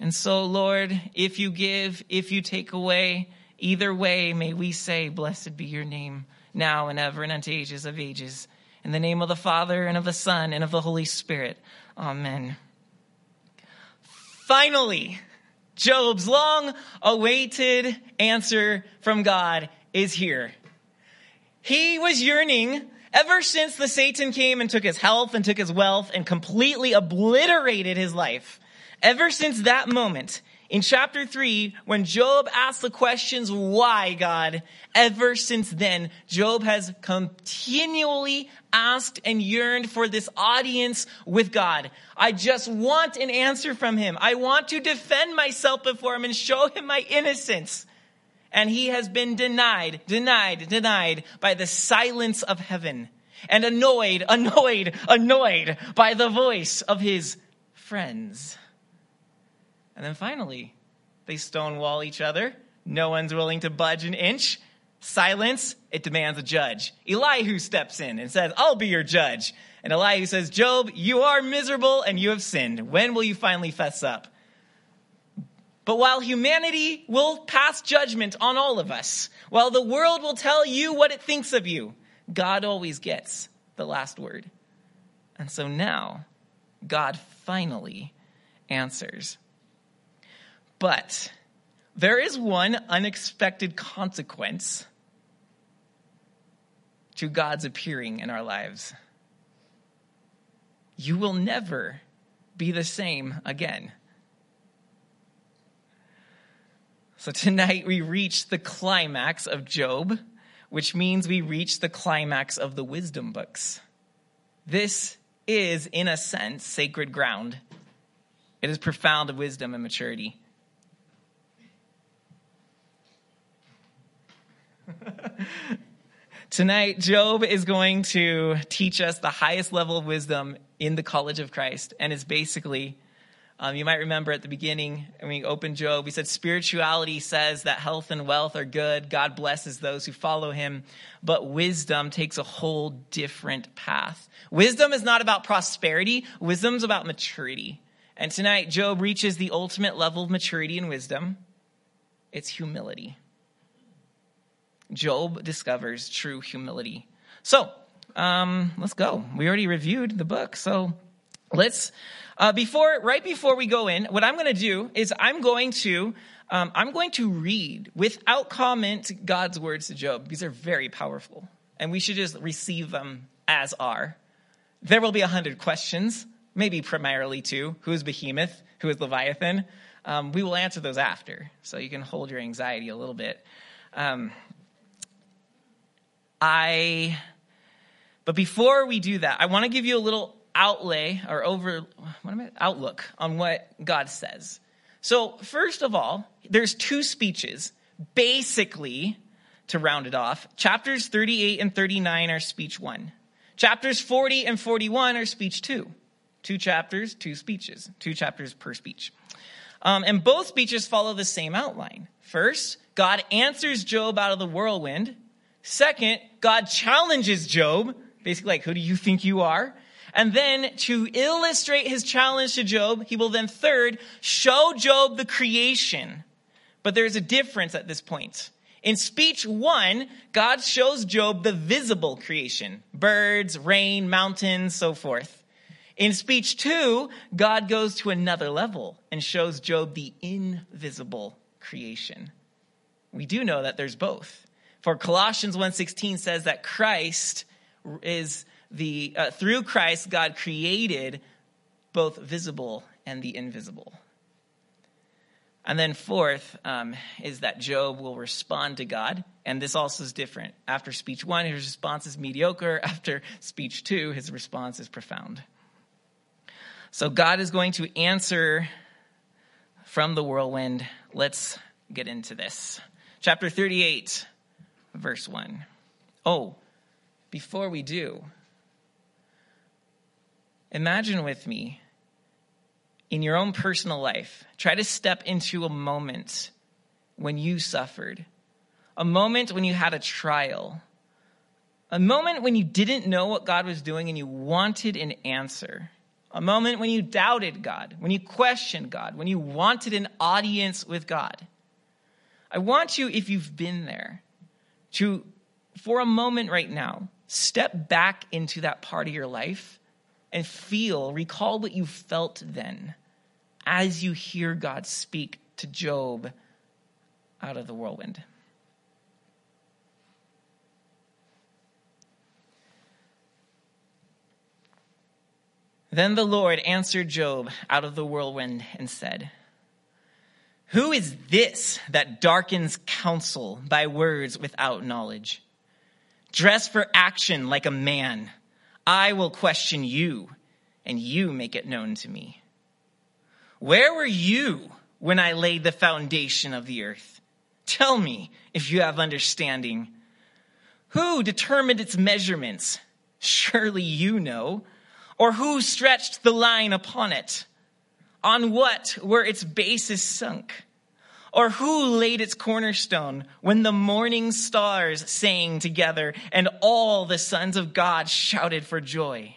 And so, Lord, if you give, if you take away, either way, may we say, Blessed be your name, now and ever and unto ages of ages. In the name of the Father, and of the Son, and of the Holy Spirit. Amen. Finally, Job's long awaited answer from God is here. He was yearning ever since the Satan came and took his health and took his wealth and completely obliterated his life. Ever since that moment, in chapter 3, when Job asked the questions, why God, ever since then, Job has continually asked and yearned for this audience with God. I just want an answer from him. I want to defend myself before him and show him my innocence. And he has been denied, denied, denied by the silence of heaven and annoyed, annoyed, annoyed by the voice of his friends. And then finally, they stonewall each other. No one's willing to budge an inch. Silence, it demands a judge. Elihu steps in and says, I'll be your judge. And Elihu says, Job, you are miserable and you have sinned. When will you finally fess up? But while humanity will pass judgment on all of us, while the world will tell you what it thinks of you, God always gets the last word. And so now, God finally answers. But there is one unexpected consequence to God's appearing in our lives. You will never be the same again. So tonight we reach the climax of Job, which means we reach the climax of the wisdom books. This is, in a sense, sacred ground. It is profound wisdom and maturity. Tonight, Job is going to teach us the highest level of wisdom in the College of Christ, and it's basically um, you might remember at the beginning, when we opened Job, we said spirituality says that health and wealth are good. God blesses those who follow him. But wisdom takes a whole different path. Wisdom is not about prosperity. wisdom's about maturity. And tonight, Job reaches the ultimate level of maturity and wisdom. It's humility. Job discovers true humility. So, um, let's go. We already reviewed the book, so let's uh, before right before we go in, what I'm going to do is I'm going to um, I'm going to read without comment God's words to Job because they're very powerful, and we should just receive them as are. There will be a hundred questions, maybe primarily two: who is Behemoth, who is Leviathan. Um, we will answer those after, so you can hold your anxiety a little bit. Um, I, but before we do that, I want to give you a little outlay or over what am I, outlook on what God says. So first of all, there's two speeches. Basically, to round it off, chapters 38 and 39 are speech one. Chapters 40 and 41 are speech two. Two chapters, two speeches, two chapters per speech. Um, and both speeches follow the same outline. First, God answers Job out of the whirlwind Second, God challenges Job, basically like, who do you think you are? And then to illustrate his challenge to Job, he will then third show Job the creation. But there's a difference at this point. In speech one, God shows Job the visible creation birds, rain, mountains, so forth. In speech two, God goes to another level and shows Job the invisible creation. We do know that there's both. For Colossians 1:16 says that Christ is the uh, through Christ God created both visible and the invisible. And then fourth um, is that Job will respond to God, and this also is different. After speech one, his response is mediocre. After speech two, his response is profound. So God is going to answer from the whirlwind. Let's get into this. Chapter 38 verse 1. Oh, before we do, imagine with me in your own personal life, try to step into a moment when you suffered, a moment when you had a trial, a moment when you didn't know what God was doing and you wanted an answer, a moment when you doubted God, when you questioned God, when you wanted an audience with God. I want you, if you've been there, to, for a moment right now, step back into that part of your life and feel, recall what you felt then as you hear God speak to Job out of the whirlwind. Then the Lord answered Job out of the whirlwind and said, Who is this that darkens counsel by words without knowledge? Dress for action like a man. I will question you, and you make it known to me. Where were you when I laid the foundation of the earth? Tell me if you have understanding. Who determined its measurements? Surely you know. Or who stretched the line upon it? On what were its bases sunk? Or who laid its cornerstone when the morning stars sang together and all the sons of God shouted for joy?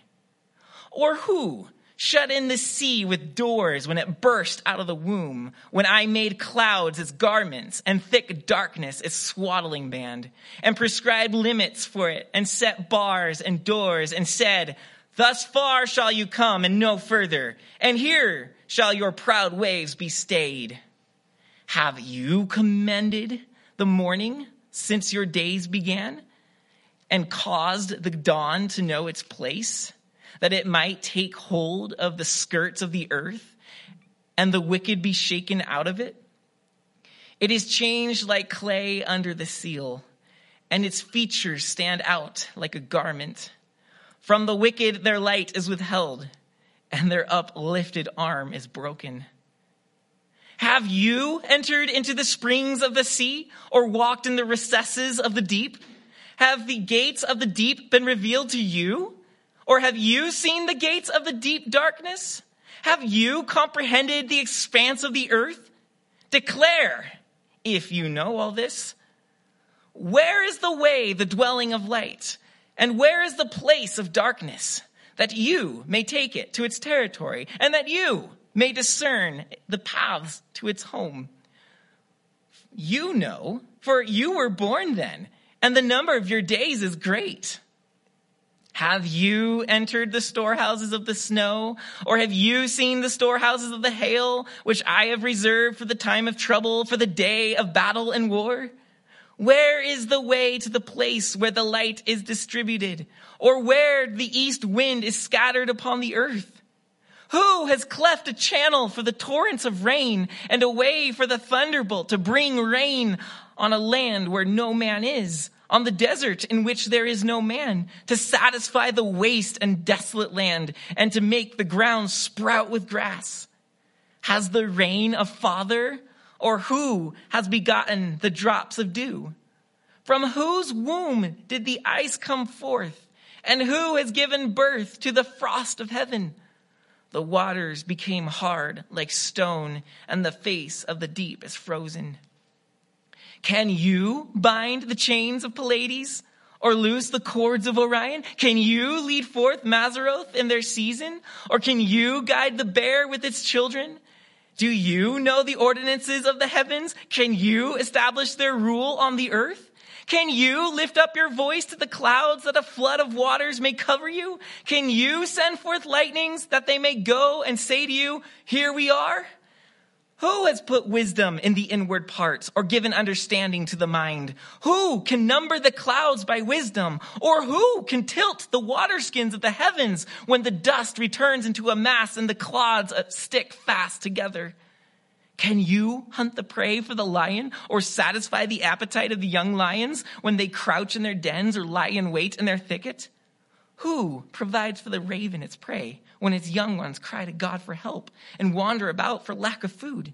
Or who shut in the sea with doors when it burst out of the womb, when I made clouds its garments and thick darkness its swaddling band, and prescribed limits for it, and set bars and doors, and said, Thus far shall you come and no further, and here shall your proud waves be stayed. Have you commended the morning since your days began and caused the dawn to know its place, that it might take hold of the skirts of the earth and the wicked be shaken out of it? It is changed like clay under the seal, and its features stand out like a garment. From the wicked, their light is withheld, and their uplifted arm is broken. Have you entered into the springs of the sea or walked in the recesses of the deep? Have the gates of the deep been revealed to you? Or have you seen the gates of the deep darkness? Have you comprehended the expanse of the earth? Declare, if you know all this, where is the way, the dwelling of light? And where is the place of darkness? That you may take it to its territory, and that you may discern the paths to its home. You know, for you were born then, and the number of your days is great. Have you entered the storehouses of the snow? Or have you seen the storehouses of the hail, which I have reserved for the time of trouble, for the day of battle and war? Where is the way to the place where the light is distributed? Or where the east wind is scattered upon the earth? Who has cleft a channel for the torrents of rain and a way for the thunderbolt to bring rain on a land where no man is, on the desert in which there is no man, to satisfy the waste and desolate land and to make the ground sprout with grass? Has the rain a father or who has begotten the drops of dew? From whose womb did the ice come forth? And who has given birth to the frost of heaven? The waters became hard like stone, and the face of the deep is frozen. Can you bind the chains of Pleiades or loose the cords of Orion? Can you lead forth Mazzaroth in their season? Or can you guide the bear with its children? Do you know the ordinances of the heavens? Can you establish their rule on the earth? Can you lift up your voice to the clouds that a flood of waters may cover you? Can you send forth lightnings that they may go and say to you, here we are? Who has put wisdom in the inward parts or given understanding to the mind? Who can number the clouds by wisdom? Or who can tilt the waterskins of the heavens when the dust returns into a mass and the clods uh, stick fast together? Can you hunt the prey for the lion or satisfy the appetite of the young lions when they crouch in their dens or lie in wait in their thicket? Who provides for the raven its prey when its young ones cry to God for help and wander about for lack of food?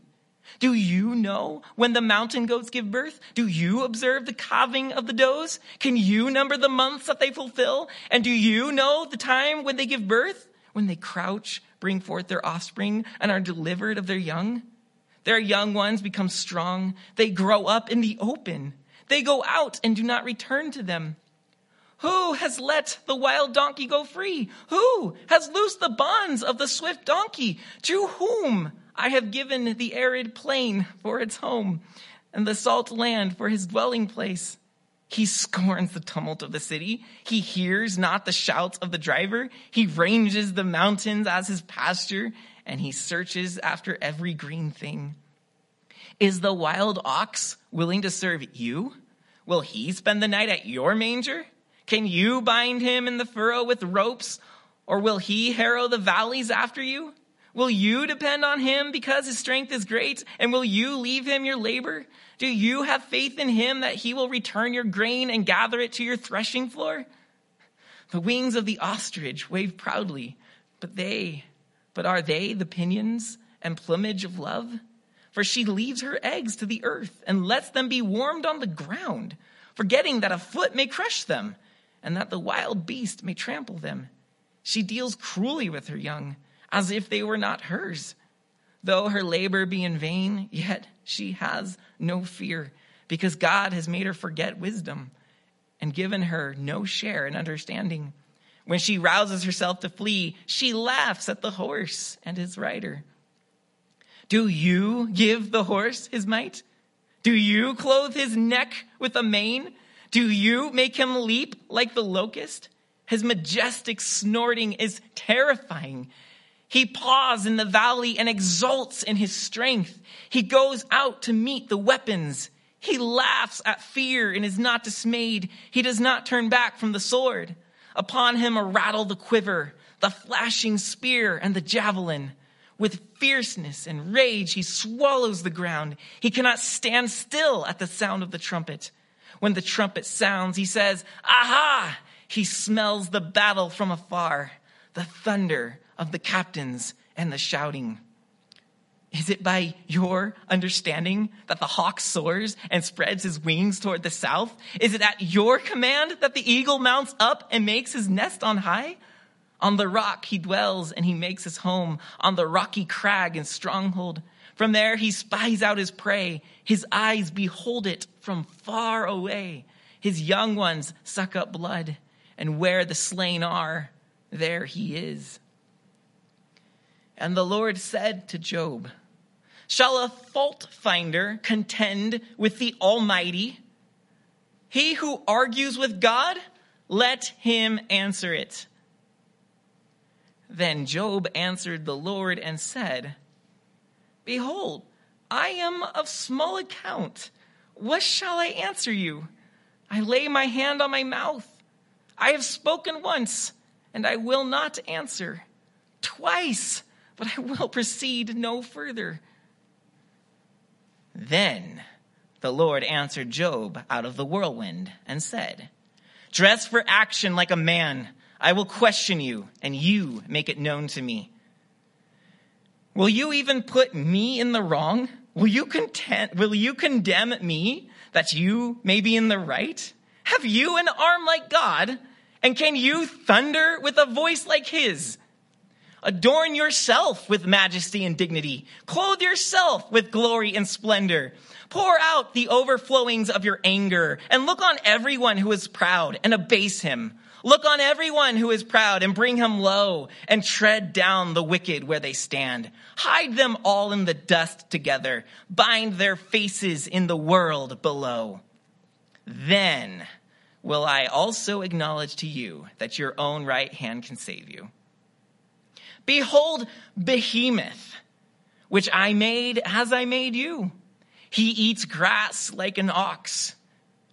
Do you know when the mountain goats give birth? Do you observe the calving of the does? Can you number the months that they fulfill? And do you know the time when they give birth? When they crouch, bring forth their offspring, and are delivered of their young? Their young ones become strong. They grow up in the open. They go out and do not return to them. Who has let the wild donkey go free? Who has loosed the bonds of the swift donkey? To whom I have given the arid plain for its home and the salt land for his dwelling place. He scorns the tumult of the city. He hears not the shouts of the driver. He ranges the mountains as his pasture and he searches after every green thing. Is the wild ox willing to serve you? Will he spend the night at your manger? Can you bind him in the furrow with ropes, or will he harrow the valleys after you? Will you depend on him because his strength is great, and will you leave him your labor? Do you have faith in him that he will return your grain and gather it to your threshing floor? The wings of the ostrich wave proudly, but they, but are they the pinions and plumage of love? For she leaves her eggs to the earth and lets them be warmed on the ground, forgetting that a foot may crush them and that the wild beast may trample them. She deals cruelly with her young, as if they were not hers. Though her labor be in vain, yet she has no fear, because God has made her forget wisdom and given her no share in understanding. When she rouses herself to flee, she laughs at the horse and his rider. Do you give the horse his might? Do you clothe his neck with a mane? Do you make him leap like the locust? His majestic snorting is terrifying. He paws in the valley and exults in his strength. He goes out to meet the weapons. He laughs at fear and is not dismayed. He does not turn back from the sword. Upon him are rattle the quiver, the flashing spear, and the javelin. With fierceness and rage, he swallows the ground. He cannot stand still at the sound of the trumpet. When the trumpet sounds, he says, Aha! He smells the battle from afar, the thunder of the captains and the shouting. Is it by your understanding that the hawk soars and spreads his wings toward the south? Is it at your command that the eagle mounts up and makes his nest on high? On the rock he dwells and he makes his home, on the rocky crag and stronghold. From there he spies out his prey. His eyes behold it from far away. His young ones suck up blood, and where the slain are, there he is. And the Lord said to Job, Shall a fault finder contend with the Almighty? He who argues with God, let him answer it. Then Job answered the Lord and said, Behold, I am of small account. What shall I answer you? I lay my hand on my mouth. I have spoken once, and I will not answer. Twice, but I will proceed no further. Then the Lord answered Job out of the whirlwind and said, Dress for action like a man. I will question you, and you make it known to me. Will you even put me in the wrong? Will you content, will you condemn me that you may be in the right? Have you an arm like God? And can you thunder with a voice like his? Adorn yourself with majesty and dignity. Clothe yourself with glory and splendor. Pour out the overflowings of your anger and look on everyone who is proud and abase him. Look on everyone who is proud and bring him low and tread down the wicked where they stand. Hide them all in the dust together. Bind their faces in the world below. Then will I also acknowledge to you that your own right hand can save you. Behold, behemoth, which I made as I made you. He eats grass like an ox.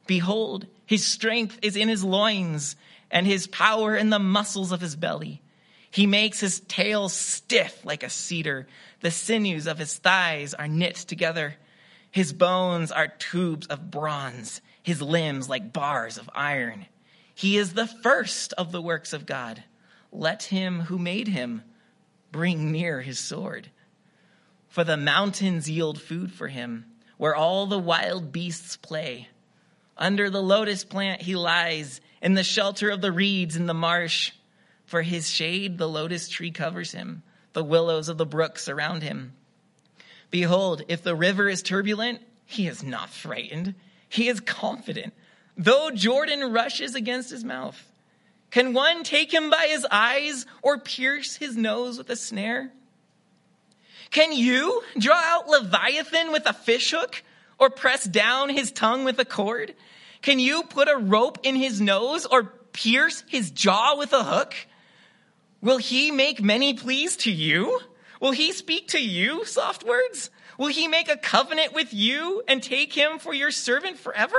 Behold, his strength is in his loins and his power in the muscles of his belly. He makes his tail stiff like a cedar. The sinews of his thighs are knit together. His bones are tubes of bronze, his limbs like bars of iron. He is the first of the works of God. Let him who made him bring near his sword. For the mountains yield food for him, where all the wild beasts play. Under the lotus plant he lies in the shelter of the reeds in the marsh. For his shade, the lotus tree covers him, the willows of the brook surround him. Behold, if the river is turbulent, he is not frightened. He is confident. though Jordan rushes against his mouth? Can one take him by his eyes or pierce his nose with a snare? Can you draw out Leviathan with a fishhook or press down his tongue with a cord? Can you put a rope in his nose or pierce his jaw with a hook? Will he make many pleas to you? Will he speak to you soft words? Will he make a covenant with you and take him for your servant forever?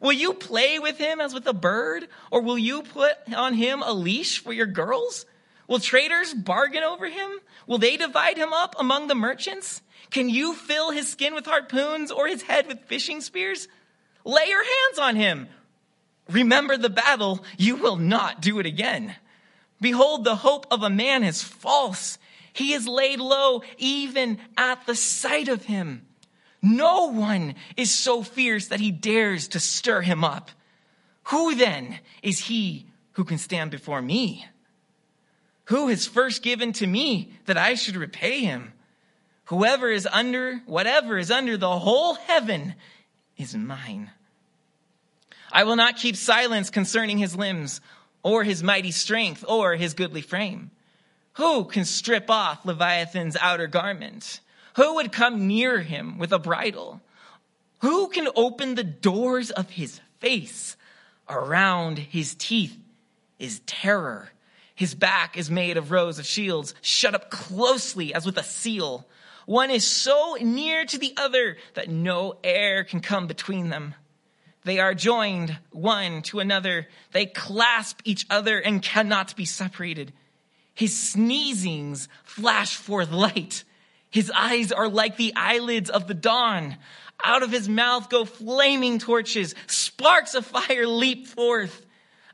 Will you play with him as with a bird? Or will you put on him a leash for your girls? Will traders bargain over him? Will they divide him up among the merchants? Can you fill his skin with harpoons or his head with fishing spears? Lay your hands on him. Remember the battle. You will not do it again. Behold, the hope of a man is false. He is laid low even at the sight of him. No one is so fierce that he dares to stir him up. Who then is he who can stand before me? Who has first given to me that I should repay him? Whoever is under, whatever is under the whole heaven is mine. I will not keep silence concerning his limbs, or his mighty strength, or his goodly frame. Who can strip off Leviathan's outer garment? Who would come near him with a bridle? Who can open the doors of his face? Around his teeth is terror. His back is made of rows of shields, shut up closely as with a seal. One is so near to the other that no air can come between them. They are joined one to another. They clasp each other and cannot be separated. His sneezings flash forth light. His eyes are like the eyelids of the dawn. Out of his mouth go flaming torches. Sparks of fire leap forth.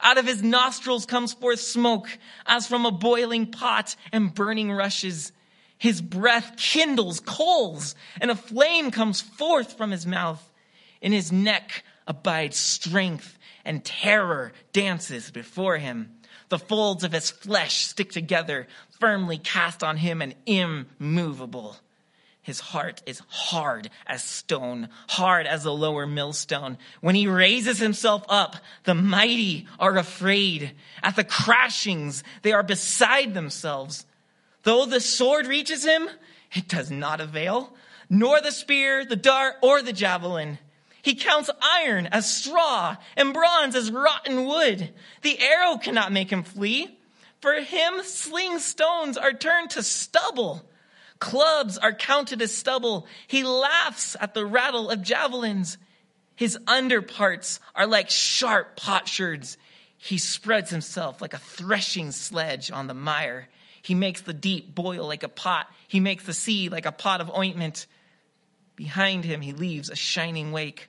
Out of his nostrils comes forth smoke as from a boiling pot and burning rushes. His breath kindles coals and a flame comes forth from his mouth. In his neck abides strength and terror dances before him. The folds of his flesh stick together, firmly cast on him and immovable. His heart is hard as stone, hard as a lower millstone. When he raises himself up, the mighty are afraid. At the crashings, they are beside themselves. Though the sword reaches him, it does not avail, nor the spear, the dart, or the javelin. He counts iron as straw and bronze as rotten wood. The arrow cannot make him flee. For him, sling stones are turned to stubble. Clubs are counted as stubble. He laughs at the rattle of javelins. His underparts are like sharp potsherds. He spreads himself like a threshing sledge on the mire. He makes the deep boil like a pot. He makes the sea like a pot of ointment. Behind him, he leaves a shining wake.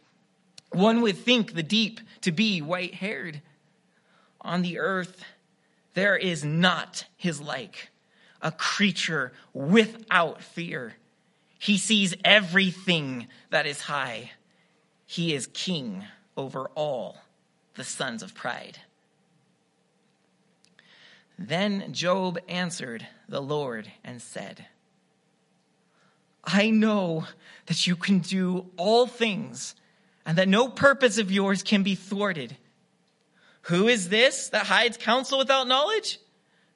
One would think the deep to be white haired. On the earth, there is not his like, a creature without fear. He sees everything that is high. He is king over all the sons of pride. Then Job answered the Lord and said, I know that you can do all things and that no purpose of yours can be thwarted. Who is this that hides counsel without knowledge?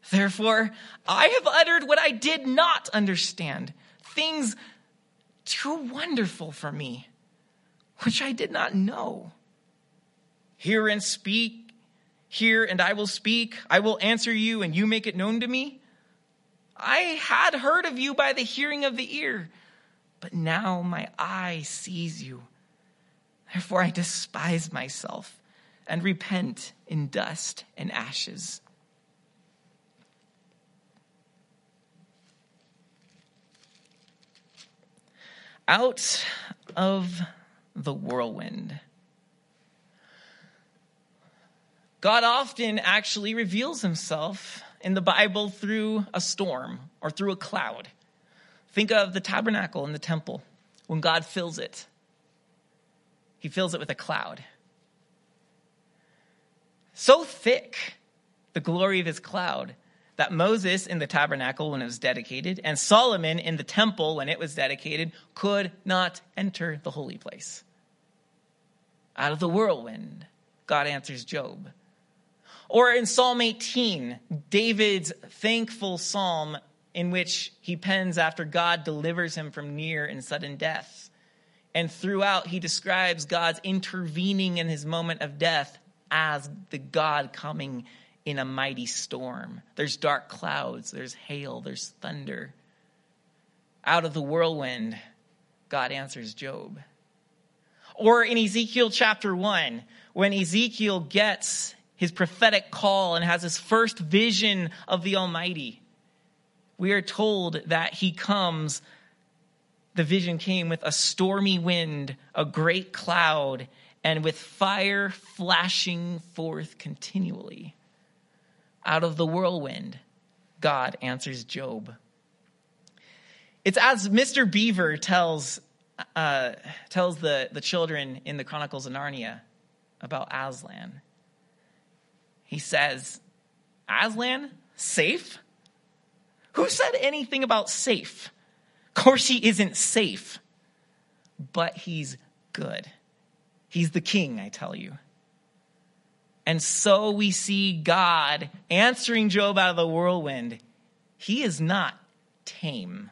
Therefore, I have uttered what I did not understand, things too wonderful for me, which I did not know. Hear and speak, hear and I will speak. I will answer you and you make it known to me. I had heard of you by the hearing of the ear, but now my eye sees you. Therefore, I despise myself and repent in dust and ashes. Out of the whirlwind. God often actually reveals himself in the Bible through a storm or through a cloud. Think of the tabernacle in the temple when God fills it he fills it with a cloud. So thick, the glory of his cloud, that Moses in the tabernacle when it was dedicated and Solomon in the temple when it was dedicated could not enter the holy place. Out of the whirlwind, God answers Job. Or in Psalm 18, David's thankful psalm in which he pens after God delivers him from near and sudden death. And throughout, he describes God's intervening in his moment of death as the God coming in a mighty storm. There's dark clouds, there's hail, there's thunder. Out of the whirlwind, God answers Job. Or in Ezekiel chapter 1, when Ezekiel gets his prophetic call and has his first vision of the Almighty, we are told that he comes, the vision came with a stormy wind, a great cloud, and with fire flashing forth continually. Out of the whirlwind, God answers Job. It's as Mr. Beaver tells, uh, tells the, the children in the Chronicles of Narnia about Aslan. He says, Aslan, safe? Who said anything about safe? Of course, he isn't safe, but he's good. He's the king, I tell you. And so we see God answering Job out of the whirlwind. He is not tame.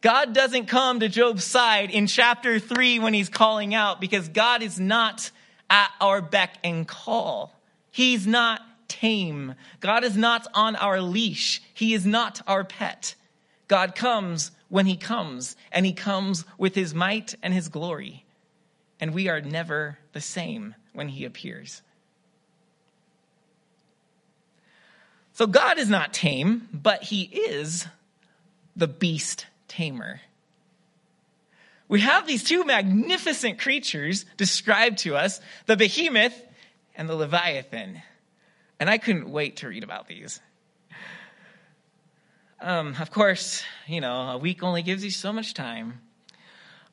God doesn't come to Job's side in chapter 3 when he's calling out because God is not at our beck and call. He's not tame. God is not on our leash. He is not our pet. God comes when he comes, and he comes with his might and his glory. And we are never the same when he appears. So God is not tame, but he is the beast tamer. We have these two magnificent creatures described to us the behemoth and the leviathan. And I couldn't wait to read about these. Um, of course, you know, a week only gives you so much time.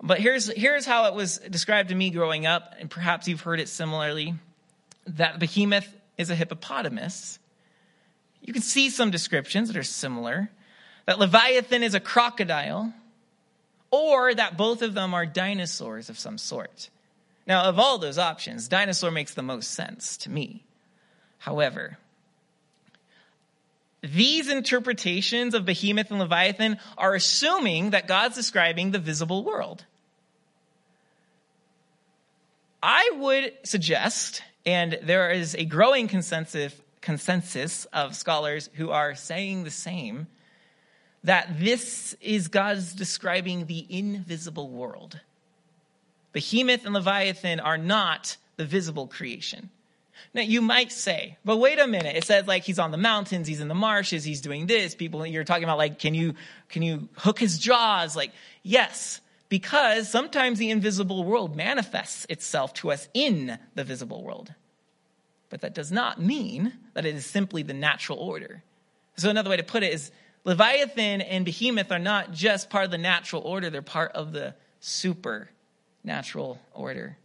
But here's, here's how it was described to me growing up, and perhaps you've heard it similarly that behemoth is a hippopotamus. You can see some descriptions that are similar. That Leviathan is a crocodile, or that both of them are dinosaurs of some sort. Now, of all those options, dinosaur makes the most sense to me. However, these interpretations of behemoth and leviathan are assuming that God's describing the visible world. I would suggest, and there is a growing consensus, consensus of scholars who are saying the same, that this is God's describing the invisible world. Behemoth and Leviathan are not the visible creation. Now, you might say, but wait a minute. It says like he's on the mountains, he's in the marshes, he's doing this. People, you're talking about like, can you, can you hook his jaws? Like, yes, because sometimes the invisible world manifests itself to us in the visible world. But that does not mean that it is simply the natural order. So another way to put it is Leviathan and Behemoth are not just part of the natural order, they're part of the supernatural order.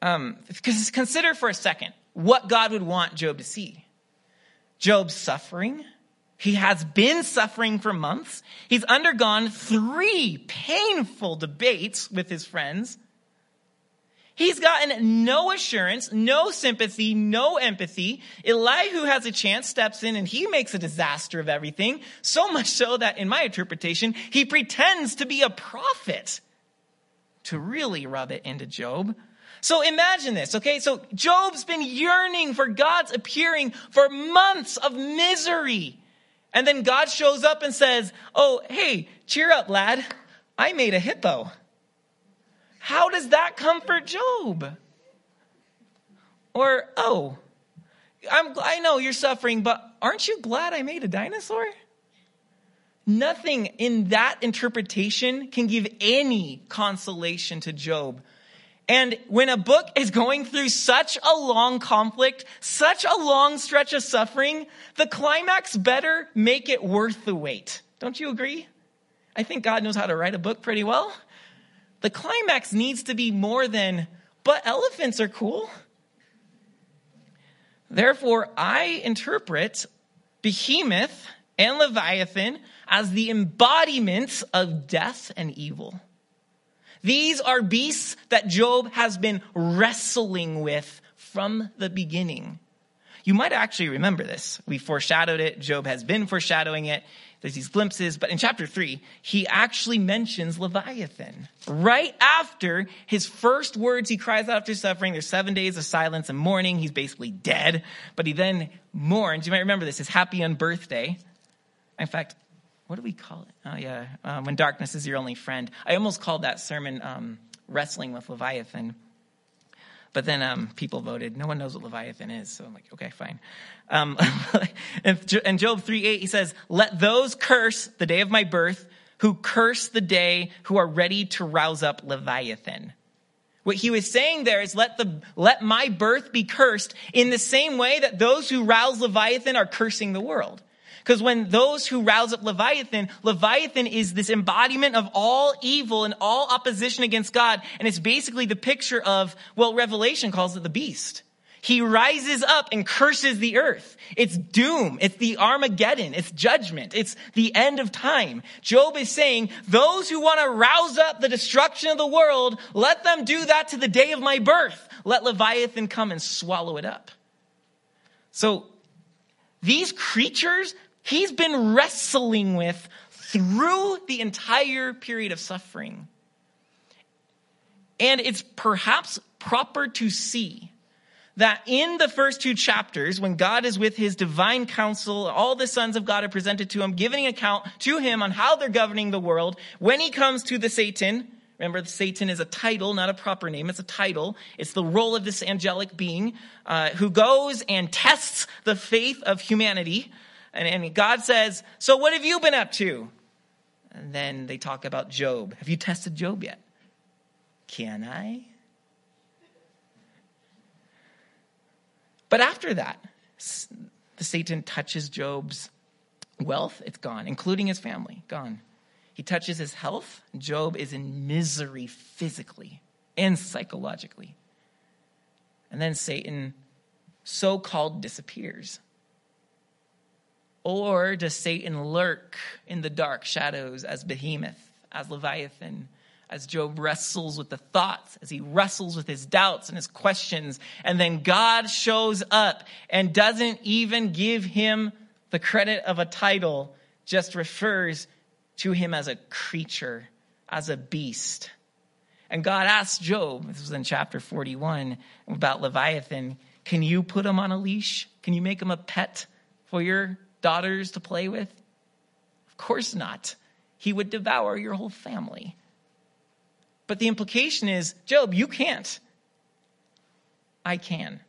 Um, consider for a second what God would want Job to see. Job's suffering, he has been suffering for months. He's undergone three painful debates with his friends. He's gotten no assurance, no sympathy, no empathy. Elihu has a chance, steps in, and he makes a disaster of everything. So much so that, in my interpretation, he pretends to be a prophet to really rub it into Job. So imagine this, okay? So Job's been yearning for God's appearing for months of misery. And then God shows up and says, Oh, hey, cheer up, lad. I made a hippo. How does that comfort Job? Or, oh, I'm, I know you're suffering, but aren't you glad I made a dinosaur? Nothing in that interpretation can give any consolation to Job and when a book is going through such a long conflict, such a long stretch of suffering, the climax better make it worth the wait. Don't you agree? I think God knows how to write a book pretty well. The climax needs to be more than, but elephants are cool. Therefore, I interpret Behemoth and Leviathan as the embodiments of death and evil. These are beasts that Job has been wrestling with from the beginning. You might actually remember this. We foreshadowed it. Job has been foreshadowing it. There's these glimpses, but in chapter three, he actually mentions Leviathan. Right after his first words, he cries out after suffering. There's seven days of silence and mourning. He's basically dead, but he then mourns. You might remember this, his happy unbirthday. In fact, what do we call it? Oh, yeah, um, when darkness is your only friend. I almost called that sermon um, Wrestling with Leviathan. But then um, people voted. No one knows what Leviathan is. So I'm like, okay, fine. Um, in Job 3 8, he says, Let those curse the day of my birth who curse the day who are ready to rouse up Leviathan. What he was saying there is let the, let my birth be cursed in the same way that those who rouse Leviathan are cursing the world. Because when those who rouse up Leviathan, Leviathan is this embodiment of all evil and all opposition against God. And it's basically the picture of, well, Revelation calls it the beast. He rises up and curses the earth. It's doom. It's the Armageddon. It's judgment. It's the end of time. Job is saying, those who want to rouse up the destruction of the world, let them do that to the day of my birth. Let Leviathan come and swallow it up. So these creatures he's been wrestling with through the entire period of suffering. And it's perhaps proper to see that in the first two chapters, when God is with his divine council, all the sons of God are presented to him, giving account to him on how they're governing the world. When he comes to the Satan, remember Satan is a title, not a proper name, it's a title. It's the role of this angelic being uh, who goes and tests the faith of humanity and, and God says, So what have you been up to? And then they talk about Job. Have you tested Job yet? Can I? But after that, the Satan touches Job's wealth, it's gone, including his family, gone. He touches his health. Job is in misery physically and psychologically. And then Satan so called disappears. Or does Satan lurk in the dark shadows as behemoth, as Leviathan, as Job wrestles with the thoughts, as he wrestles with his doubts and his questions, and then God shows up and doesn't even give him the credit of a title, just refers to him as a creature, as a beast. And God asks Job, this was in chapter 41 about Leviathan, can you put him on a leash? Can you make him a pet for your daughters to play with? Of course not. He would devour your whole family. But the implication is Job, you can't. I can.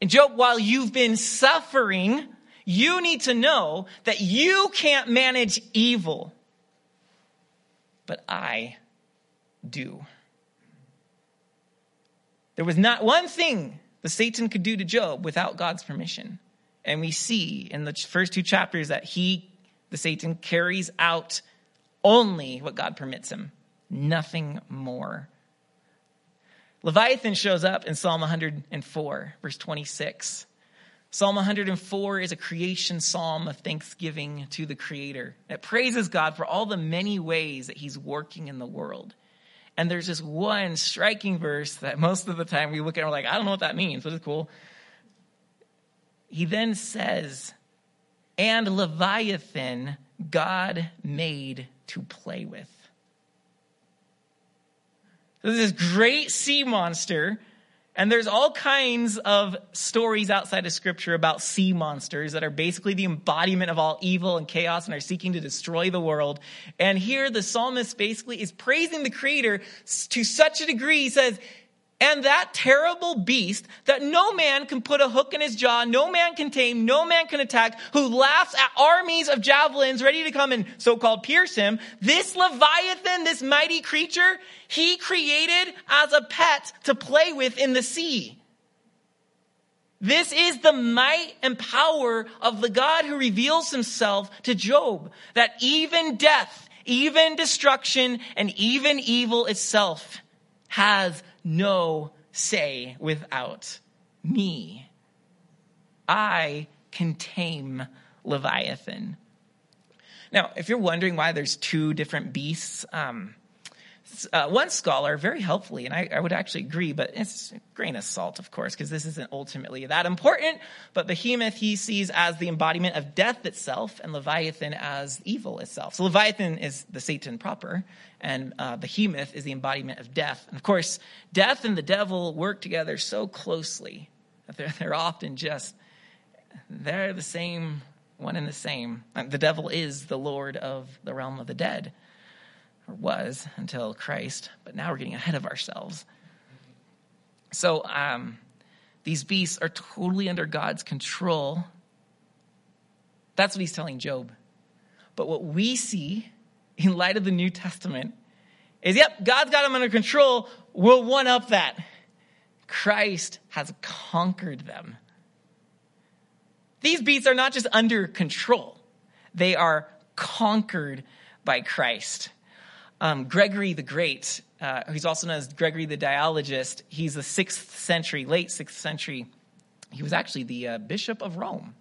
And Job, while you've been suffering, you need to know that you can't manage evil. But I do. There was not one thing the Satan could do to Job without God's permission. And we see in the first two chapters that he, the Satan, carries out only what God permits him, nothing more. Leviathan shows up in Psalm 104, verse 26. Psalm 104 is a creation psalm of thanksgiving to the Creator. It praises God for all the many ways that He's working in the world. And there's this one striking verse that most of the time we look at and we're like, I don't know what that means, but it's cool he then says, and Leviathan God made to play with. So this is great sea monster, and there's all kinds of stories outside of scripture about sea monsters that are basically the embodiment of all evil and chaos and are seeking to destroy the world. And here the psalmist basically is praising the creator to such a degree, he says, and that terrible beast that no man can put a hook in his jaw, no man can tame, no man can attack, who laughs at armies of javelins ready to come and so-called pierce him, this Leviathan, this mighty creature, he created as a pet to play with in the sea. This is the might and power of the God who reveals himself to Job, that even death, even destruction, and even evil itself has no say without me. I can tame Leviathan. Now, if you're wondering why there's two different beasts, um, uh, one scholar, very helpfully, and I, I, would actually agree, but it's a grain of salt, of course, because this isn't ultimately that important. But Behemoth he sees as the embodiment of death itself, and Leviathan as evil itself. So Leviathan is the Satan proper, and uh, Behemoth is the embodiment of death. And of course, death and the devil work together so closely that they're, they're often just they're the same one and the same. The devil is the Lord of the realm of the dead or was until Christ, but now we're getting ahead of ourselves. So um, these beasts are totally under God's control. That's what he's telling Job. But what we see in light of the New Testament is yep, God's got them under control. We'll one up that. Christ has conquered them. These beasts are not just under control, they are conquered by Christ. Um, Gregory the Great, uh, who's also known as Gregory the Dialogist, he's the sixth century, late sixth century. He was actually the uh, Bishop of Rome.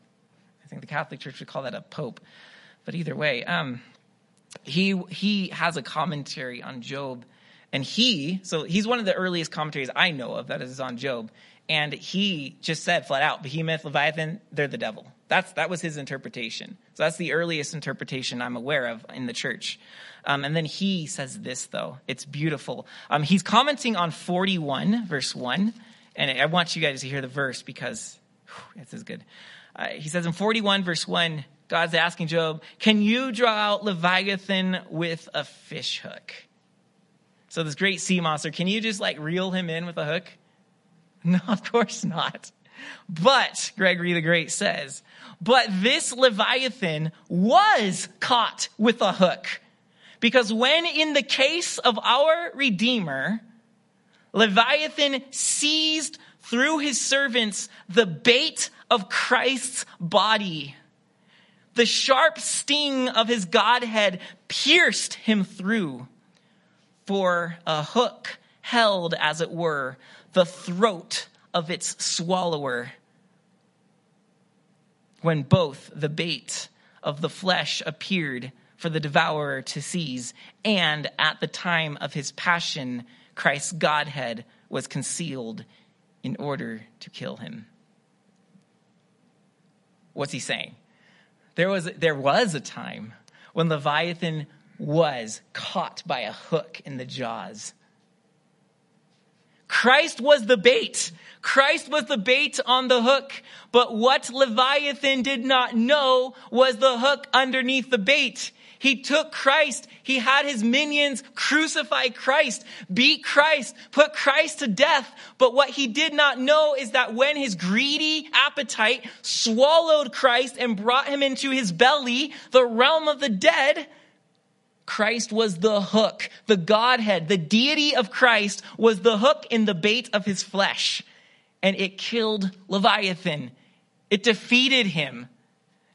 I think the Catholic Church would call that a pope. But either way, um, he he has a commentary on Job, and he so he's one of the earliest commentaries I know of that is on Job, and he just said flat out, Behemoth, Leviathan, they're the devil. That's that was his interpretation. So that's the earliest interpretation I'm aware of in the church. Um, and then he says this, though. It's beautiful. Um, he's commenting on 41, verse 1. And I want you guys to hear the verse because whew, this is good. Uh, he says in 41, verse 1, God's asking Job, Can you draw out Leviathan with a fish hook? So, this great sea monster, can you just like reel him in with a hook? No, of course not. But, Gregory the Great says, but this Leviathan was caught with a hook because when in the case of our Redeemer, Leviathan seized through his servants the bait of Christ's body, the sharp sting of his Godhead pierced him through. For a hook held, as it were, the throat of its swallower. When both the bait of the flesh appeared for the devourer to seize. And at the time of his passion, Christ's Godhead was concealed in order to kill him. What's he saying? There was, there was a time when Leviathan was caught by a hook in the jaws. Christ was the bait. Christ was the bait on the hook. But what Leviathan did not know was the hook underneath the bait. He took Christ. He had his minions crucify Christ, beat Christ, put Christ to death. But what he did not know is that when his greedy appetite swallowed Christ and brought him into his belly, the realm of the dead, Christ was the hook. The Godhead, the deity of Christ was the hook in the bait of his flesh. And it killed Leviathan. It defeated him.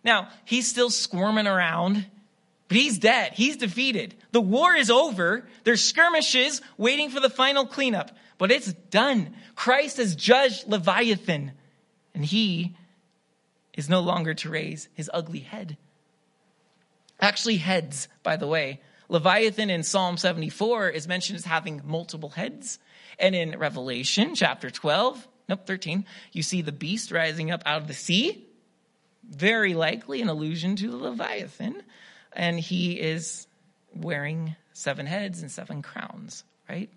Now, he's still squirming around but he's dead. He's defeated. The war is over. There's skirmishes waiting for the final cleanup, but it's done. Christ has judged Leviathan, and he is no longer to raise his ugly head. Actually, heads, by the way. Leviathan in Psalm 74 is mentioned as having multiple heads. And in Revelation chapter 12, nope, 13, you see the beast rising up out of the sea. Very likely an allusion to the Leviathan and he is wearing seven heads and seven crowns, right?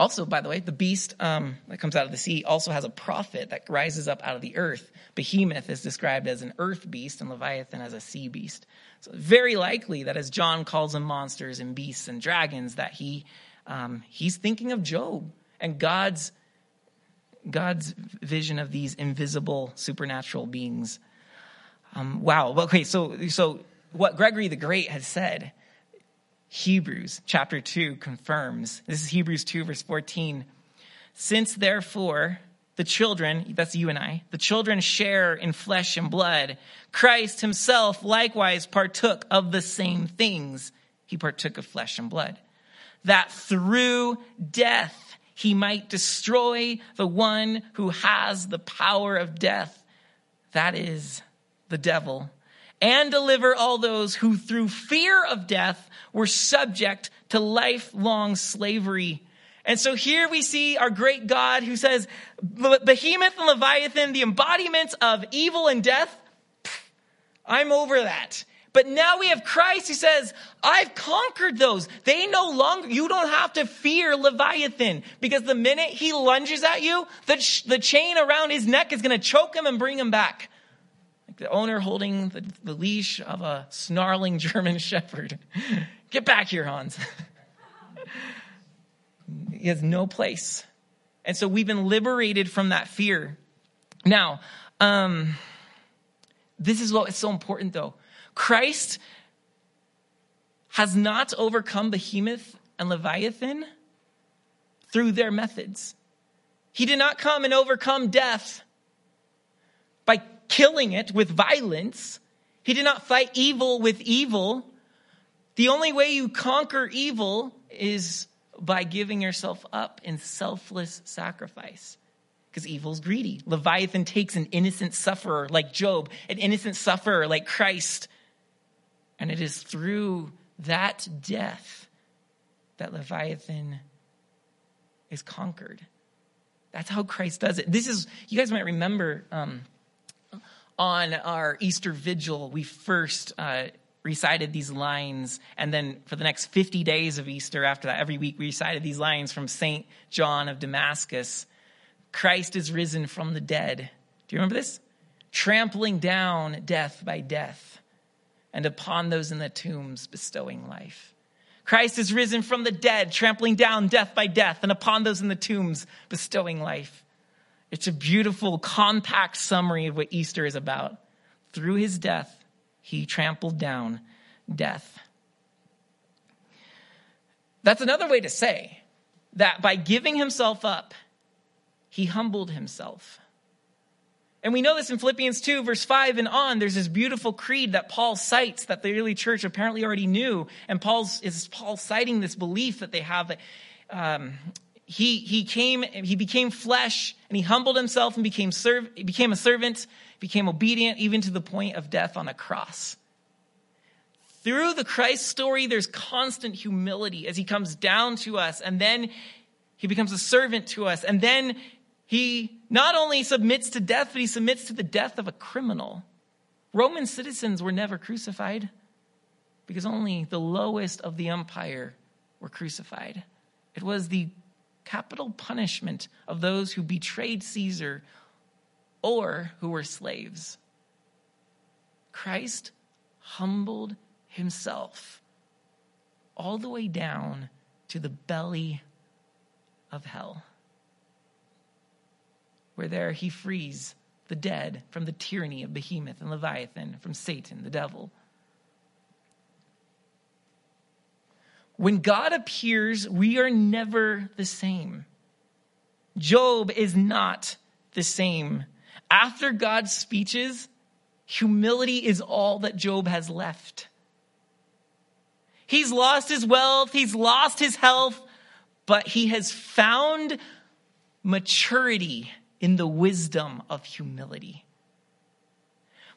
Also, by the way, the beast um, that comes out of the sea also has a prophet that rises up out of the earth. Behemoth is described as an earth beast and Leviathan as a sea beast. So very likely that as John calls them monsters and beasts and dragons, that he um, he's thinking of Job and God's God's vision of these invisible supernatural beings. Um, wow. Okay, so so what Gregory the Great has said, Hebrews chapter 2 confirms. This is Hebrews 2, verse 14. Since therefore the children, that's you and I, the children share in flesh and blood, Christ himself likewise partook of the same things. He partook of flesh and blood. That through death he might destroy the one who has the power of death. That is the devil and deliver all those who through fear of death were subject to lifelong slavery. And so here we see our great God who says, Behemoth and Leviathan, the embodiments of evil and death, I'm over that. But now we have Christ who says, I've conquered those. They no longer, you don't have to fear Leviathan because the minute he lunges at you, the, the chain around his neck is going to choke him and bring him back. The owner holding the, the leash of a snarling German shepherd. Get back here, Hans. he has no place. And so we've been liberated from that fear. Now, um, this is what is so important though. Christ has not overcome behemoth and leviathan through their methods. He did not come and overcome death killing it with violence. He did not fight evil with evil. The only way you conquer evil is by giving yourself up in selfless sacrifice because evil's greedy. Leviathan takes an innocent sufferer like Job, an innocent sufferer like Christ, and it is through that death that Leviathan is conquered. That's how Christ does it. This is, you guys might remember um, on our Easter vigil, we first uh, recited these lines. And then for the next 50 days of Easter after that, every week we recited these lines from St. John of Damascus. Christ is risen from the dead. Do you remember this? Trampling down death by death, and upon those in the tombs bestowing life. Christ is risen from the dead, trampling down death by death, and upon those in the tombs bestowing life. It's a beautiful, compact summary of what Easter is about. Through his death, he trampled down death. That's another way to say that by giving himself up, he humbled himself. And we know this in Philippians 2, verse 5 and on. There's this beautiful creed that Paul cites that the early church apparently already knew. And Paul's, is Paul citing this belief that they have that um, he, he came, he became flesh and he humbled himself and became, serv- became a servant, became obedient even to the point of death on a cross. Through the Christ story, there's constant humility as he comes down to us and then he becomes a servant to us and then he not only submits to death, but he submits to the death of a criminal. Roman citizens were never crucified because only the lowest of the empire were crucified. It was the capital punishment of those who betrayed Caesar or who were slaves. Christ humbled himself all the way down to the belly of hell where there he frees the dead from the tyranny of Behemoth and Leviathan, from Satan, the devil. When God appears, we are never the same. Job is not the same. After God's speeches, humility is all that Job has left. He's lost his wealth, he's lost his health, but he has found maturity in the wisdom of humility.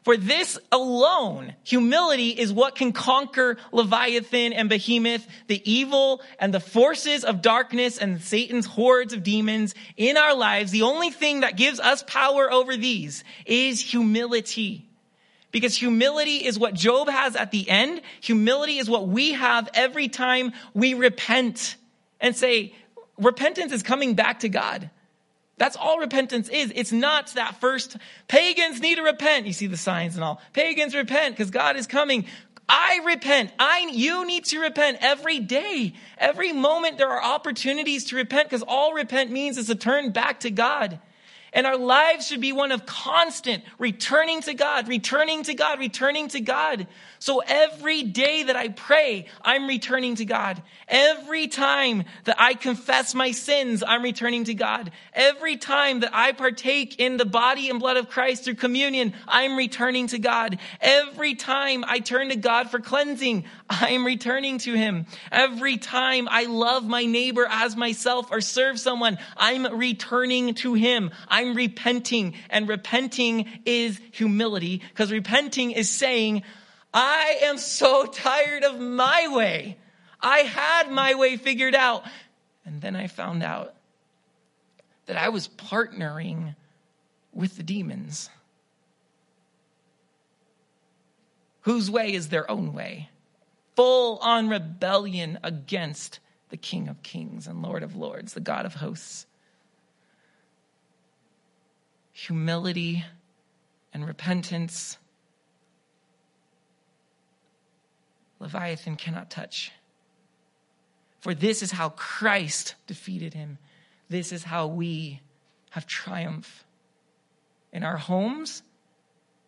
For this alone, humility is what can conquer Leviathan and Behemoth, the evil and the forces of darkness and Satan's hordes of demons in our lives. The only thing that gives us power over these is humility. Because humility is what Job has at the end. Humility is what we have every time we repent and say, repentance is coming back to God. That's all repentance is. It's not that first, pagans need to repent. You see the signs and all. Pagans repent because God is coming. I repent. I, you need to repent every day. Every moment there are opportunities to repent because all repent means is to turn back to God. And our lives should be one of constant returning to God, returning to God, returning to God. So every day that I pray, I'm returning to God. Every time that I confess my sins, I'm returning to God. Every time that I partake in the body and blood of Christ through communion, I'm returning to God. Every time I turn to God for cleansing, I'm returning to Him. Every time I love my neighbor as myself or serve someone, I'm returning to Him. I'm repenting and repenting is humility because repenting is saying, I am so tired of my way. I had my way figured out. And then I found out that I was partnering with the demons, whose way is their own way, full on rebellion against the King of Kings and Lord of Lords, the God of hosts. Humility and repentance. Leviathan cannot touch. For this is how Christ defeated him. This is how we have triumph in our homes,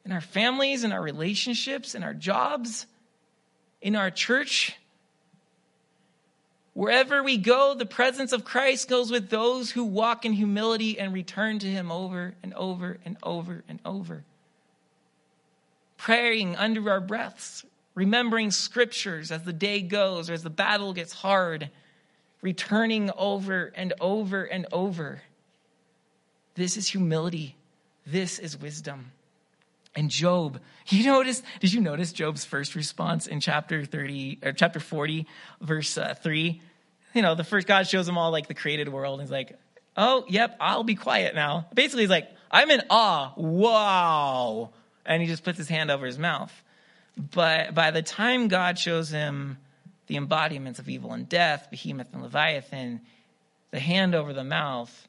in our families, in our relationships, in our jobs, in our church Wherever we go, the presence of Christ goes with those who walk in humility and return to Him over and over and over and over. Praying under our breaths, remembering scriptures as the day goes or as the battle gets hard, returning over and over and over. This is humility. This is wisdom. And Job, you notice, did you notice Job's first response in chapter 30 or chapter 40, verse uh, 3? You know, the first God shows him all like the created world. And he's like, oh, yep, I'll be quiet now. Basically, he's like, I'm in awe. Wow. And he just puts his hand over his mouth. But by the time God shows him the embodiments of evil and death, Behemoth and Leviathan, the hand over the mouth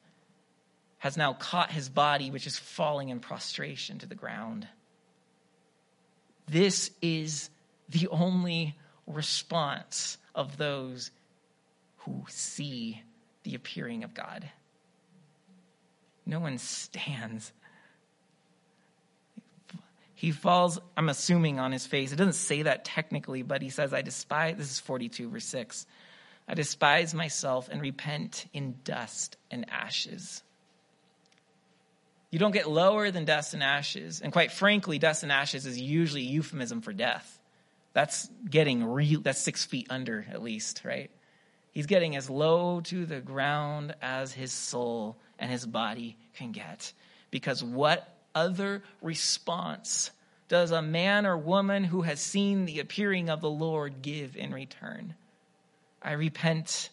has now caught his body, which is falling in prostration to the ground. This is the only response of those who see the appearing of God. No one stands. He falls, I'm assuming, on his face. It doesn't say that technically, but he says, I despise, this is 42, verse 6. I despise myself and repent in dust and ashes. You don't get lower than dust and ashes. And quite frankly, dust and ashes is usually euphemism for death. That's getting real, that's six feet under at least, right? He's getting as low to the ground as his soul and his body can get. Because what other response does a man or woman who has seen the appearing of the Lord give in return? I repent.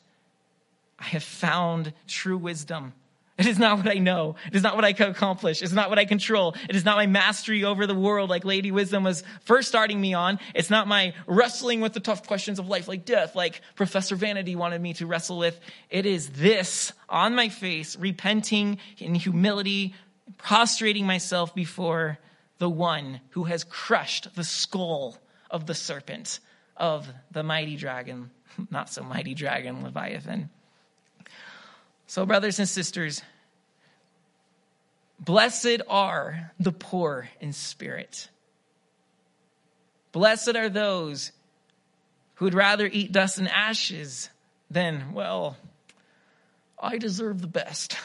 I have found true wisdom. It is not what I know. It is not what I can accomplish. It is not what I control. It is not my mastery over the world like Lady Wisdom was first starting me on. It's not my wrestling with the tough questions of life like death, like Professor Vanity wanted me to wrestle with. It is this on my face, repenting in humility, prostrating myself before the one who has crushed the skull of the serpent, of the mighty dragon, not so mighty dragon, Leviathan. So, brothers and sisters, blessed are the poor in spirit. Blessed are those who would rather eat dust and ashes than, well, I deserve the best.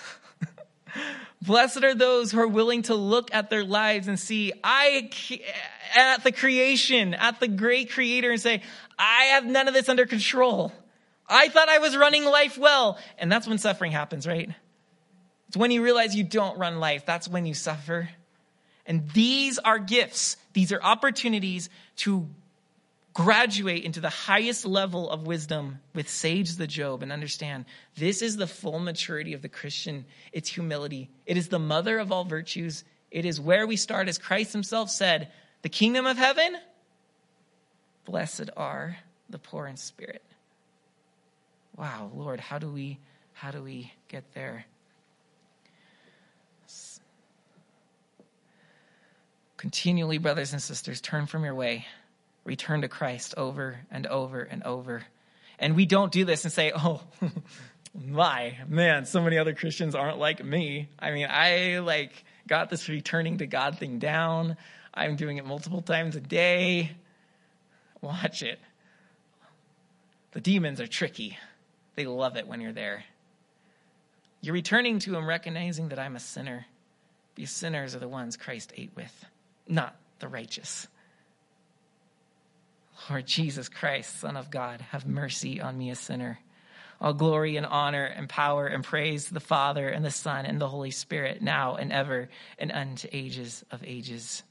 Blessed are those who are willing to look at their lives and see I at the creation, at the great creator and say, I have none of this under control. I thought I was running life well. And that's when suffering happens, right? It's when you realize you don't run life. That's when you suffer. And these are gifts. These are opportunities to graduate into the highest level of wisdom with Sage the Job and understand this is the full maturity of the Christian. It's humility. It is the mother of all virtues. It is where we start, as Christ himself said, the kingdom of heaven. Blessed are the poor in spirit wow, Lord, how do we how do we get there? Continually, brothers and sisters, turn from your way. Return to Christ over and over and over. And we don't do this and say, oh, my, man, so many other Christians aren't like me. I mean, I like got this returning to God thing down. I'm doing it multiple times a day. Watch it. The demons are tricky. They love it when you're there. You're returning to Him recognizing that I'm a sinner. These sinners are the ones Christ ate with, not the righteous. Lord Jesus Christ, Son of God, have mercy on me, a sinner. All glory and honor and power and praise to the Father and the Son and the Holy Spirit, now and ever and unto ages of ages.